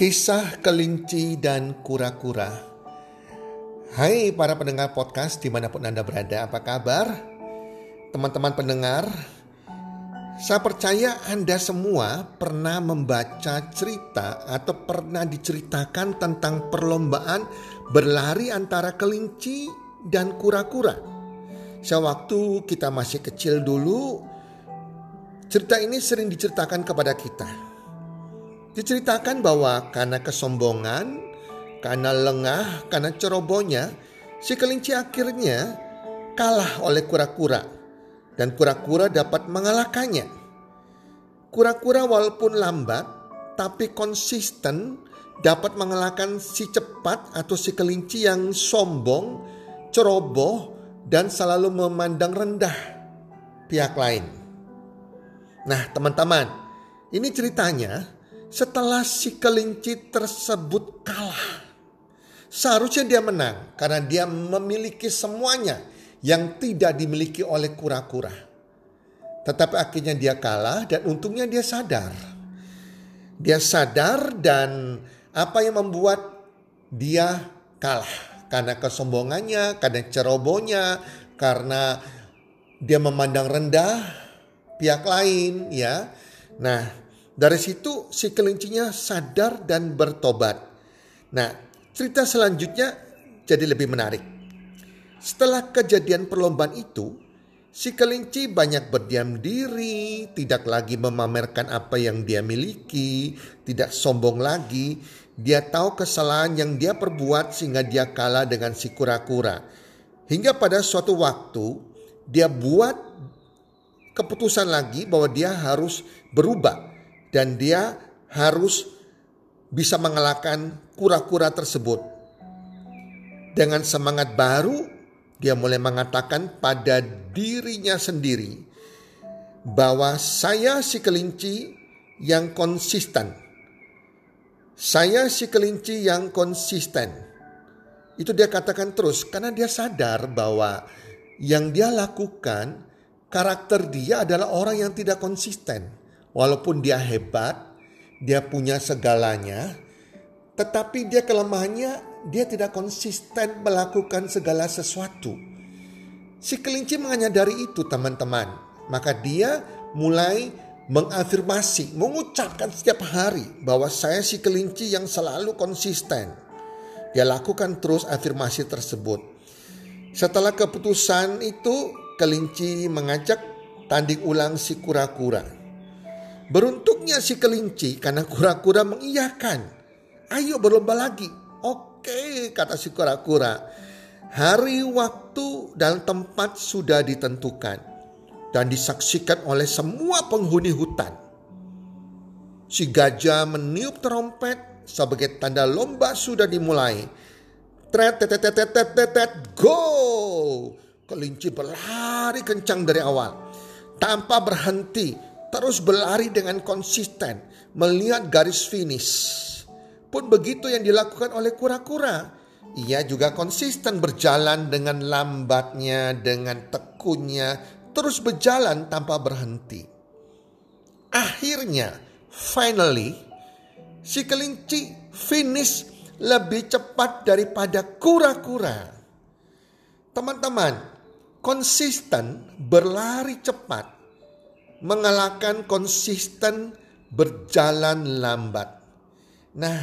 Kisah kelinci dan kura-kura. Hai para pendengar podcast di mana pun Anda berada, apa kabar? Teman-teman pendengar, saya percaya Anda semua pernah membaca cerita atau pernah diceritakan tentang perlombaan berlari antara kelinci dan kura-kura. Sewaktu kita masih kecil dulu, cerita ini sering diceritakan kepada kita Diceritakan bahwa karena kesombongan, karena lengah, karena cerobohnya, si kelinci akhirnya kalah oleh kura-kura dan kura-kura dapat mengalahkannya. Kura-kura walaupun lambat tapi konsisten dapat mengalahkan si cepat atau si kelinci yang sombong, ceroboh dan selalu memandang rendah pihak lain. Nah, teman-teman, ini ceritanya setelah si kelinci tersebut kalah. Seharusnya dia menang karena dia memiliki semuanya yang tidak dimiliki oleh kura-kura. Tetapi akhirnya dia kalah dan untungnya dia sadar. Dia sadar dan apa yang membuat dia kalah. Karena kesombongannya, karena cerobohnya, karena dia memandang rendah pihak lain ya. Nah, dari situ si kelincinya sadar dan bertobat. Nah, cerita selanjutnya jadi lebih menarik. Setelah kejadian perlombaan itu, si kelinci banyak berdiam diri, tidak lagi memamerkan apa yang dia miliki, tidak sombong lagi. Dia tahu kesalahan yang dia perbuat sehingga dia kalah dengan si kura-kura. Hingga pada suatu waktu dia buat keputusan lagi bahwa dia harus berubah dan dia harus bisa mengalahkan kura-kura tersebut. Dengan semangat baru, dia mulai mengatakan pada dirinya sendiri bahwa saya si kelinci yang konsisten. Saya si kelinci yang konsisten. Itu dia katakan terus karena dia sadar bahwa yang dia lakukan karakter dia adalah orang yang tidak konsisten. Walaupun dia hebat, dia punya segalanya, tetapi dia kelemahannya dia tidak konsisten melakukan segala sesuatu. Si kelinci menyadari itu teman-teman. Maka dia mulai mengafirmasi, mengucapkan setiap hari bahwa saya si kelinci yang selalu konsisten. Dia lakukan terus afirmasi tersebut. Setelah keputusan itu, kelinci mengajak tanding ulang si kura-kura. Beruntuknya si kelinci karena kura-kura mengiyakan. Ayo berlomba lagi. Oke kata si kura-kura. Hari waktu dan tempat sudah ditentukan. Dan disaksikan oleh semua penghuni hutan. Si gajah meniup trompet sebagai tanda lomba sudah dimulai. Tret, tet, tet, tet, tet, tet, tet, go! Kelinci berlari kencang dari awal. Tanpa berhenti, terus berlari dengan konsisten melihat garis finish. Pun begitu yang dilakukan oleh kura-kura. Ia juga konsisten berjalan dengan lambatnya, dengan tekunnya, terus berjalan tanpa berhenti. Akhirnya, finally, si kelinci finish lebih cepat daripada kura-kura. Teman-teman, konsisten berlari cepat mengalahkan konsisten berjalan lambat. Nah,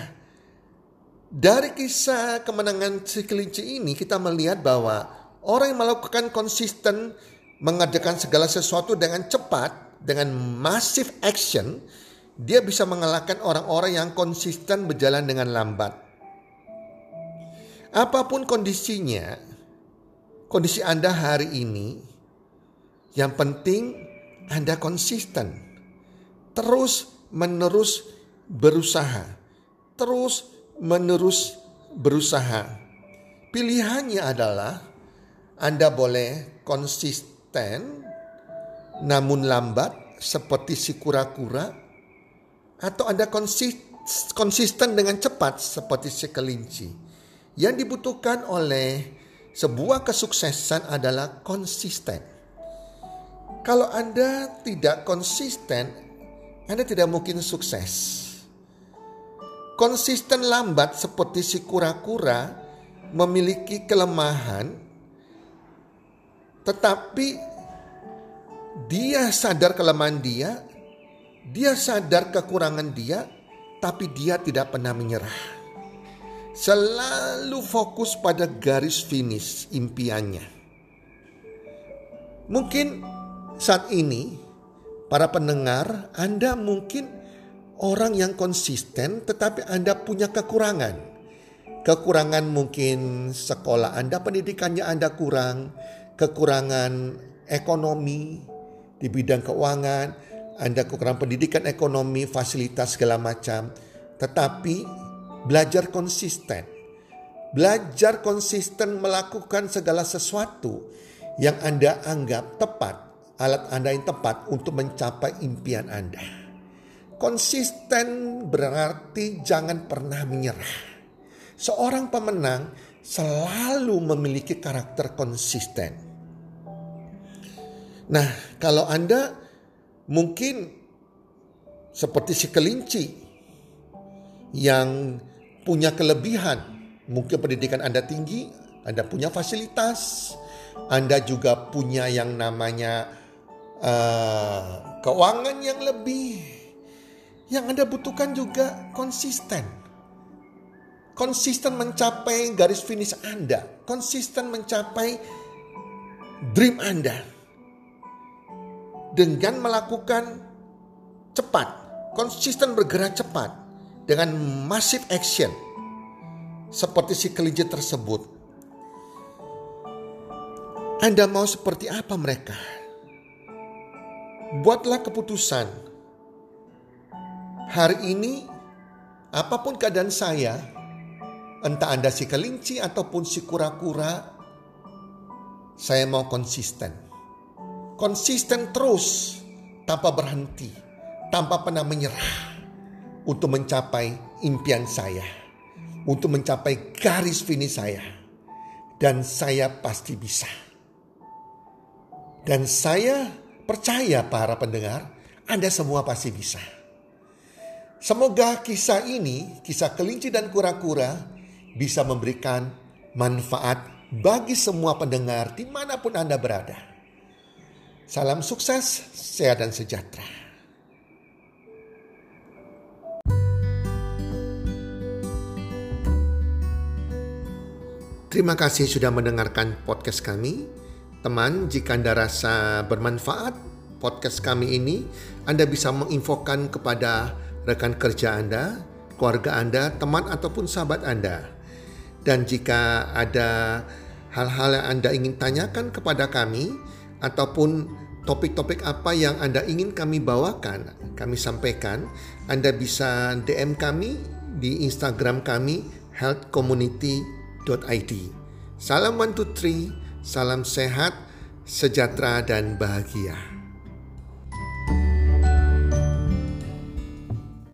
dari kisah kemenangan si kelinci ini kita melihat bahwa orang yang melakukan konsisten mengerjakan segala sesuatu dengan cepat, dengan massive action, dia bisa mengalahkan orang-orang yang konsisten berjalan dengan lambat. Apa pun kondisinya, kondisi Anda hari ini, yang penting Anda konsisten. Terus menerus berusaha. Terus menerus berusaha. Pilihannya adalah Anda boleh konsisten namun lambat seperti si kura-kura atau Anda konsisten dengan cepat seperti si kelinci. Yang dibutuhkan oleh sebuah kesuksesan adalah konsisten. Kalau Anda tidak konsisten, Anda tidak mungkin sukses. Konsisten lambat seperti si kura-kura memiliki kelemahan, tetapi dia sadar kelemahan dia, dia sadar kekurangan dia, tapi dia tidak pernah menyerah selalu fokus pada garis finish impiannya. Mungkin saat ini para pendengar Anda mungkin orang yang konsisten tetapi Anda punya kekurangan. Kekurangan mungkin sekolah Anda, pendidikannya Anda kurang, kekurangan ekonomi di bidang keuangan, Anda kekurangan pendidikan ekonomi, fasilitas segala macam. Tetapi Belajar konsisten. Belajar konsisten melakukan segala sesuatu yang Anda anggap tepat, alat Anda yang tepat untuk mencapai impian Anda. Konsisten berarti jangan pernah menyerah. Seorang pemenang selalu memiliki karakter konsisten. Nah, kalau Anda mungkin seperti si kelinci yang punya kelebihan. Mungkin pendidikan Anda tinggi, Anda punya fasilitas, Anda juga punya yang namanya uh, keuangan yang lebih. Yang Anda butuhkan juga konsisten. Konsisten mencapai garis finish Anda, konsisten mencapai dream Anda. Dengan melakukan cepat, konsisten bergerak cepat dengan massive action seperti si kelinci tersebut. Anda mau seperti apa mereka? Buatlah keputusan. Hari ini, apa pun keadaan saya, entah Anda si kelinci ataupun si kura-kura, saya mau konsisten. Konsisten terus, tanpa berhenti, tanpa pernah menyerah untuk mencapai impian saya, untuk mencapai garis finish saya, dan saya pasti bisa. Dan saya percaya, para pendengar, Anda semua pasti bisa. Semoga kisah ini, kisah kelinci dan kura-kura, bisa memberikan manfaat bagi semua pendengar di mana pun Anda berada. Salam sukses, sehat dan sejahtera. Terima kasih sudah mendengarkan podcast kami. Teman, jika Anda rasa bermanfaat podcast kami ini, Anda bisa menginfokan kepada rekan kerja Anda, keluarga Anda, teman ataupun sahabat Anda. Dan jika ada hal-hal yang Anda ingin tanyakan kepada kami ataupun topik-topik apa yang Anda ingin kami bawakan, kami sampaikan, Anda bisa DM kami di Instagram kami healthcommunity.com id. Salam one two three, salam sehat, sejahtera dan bahagia.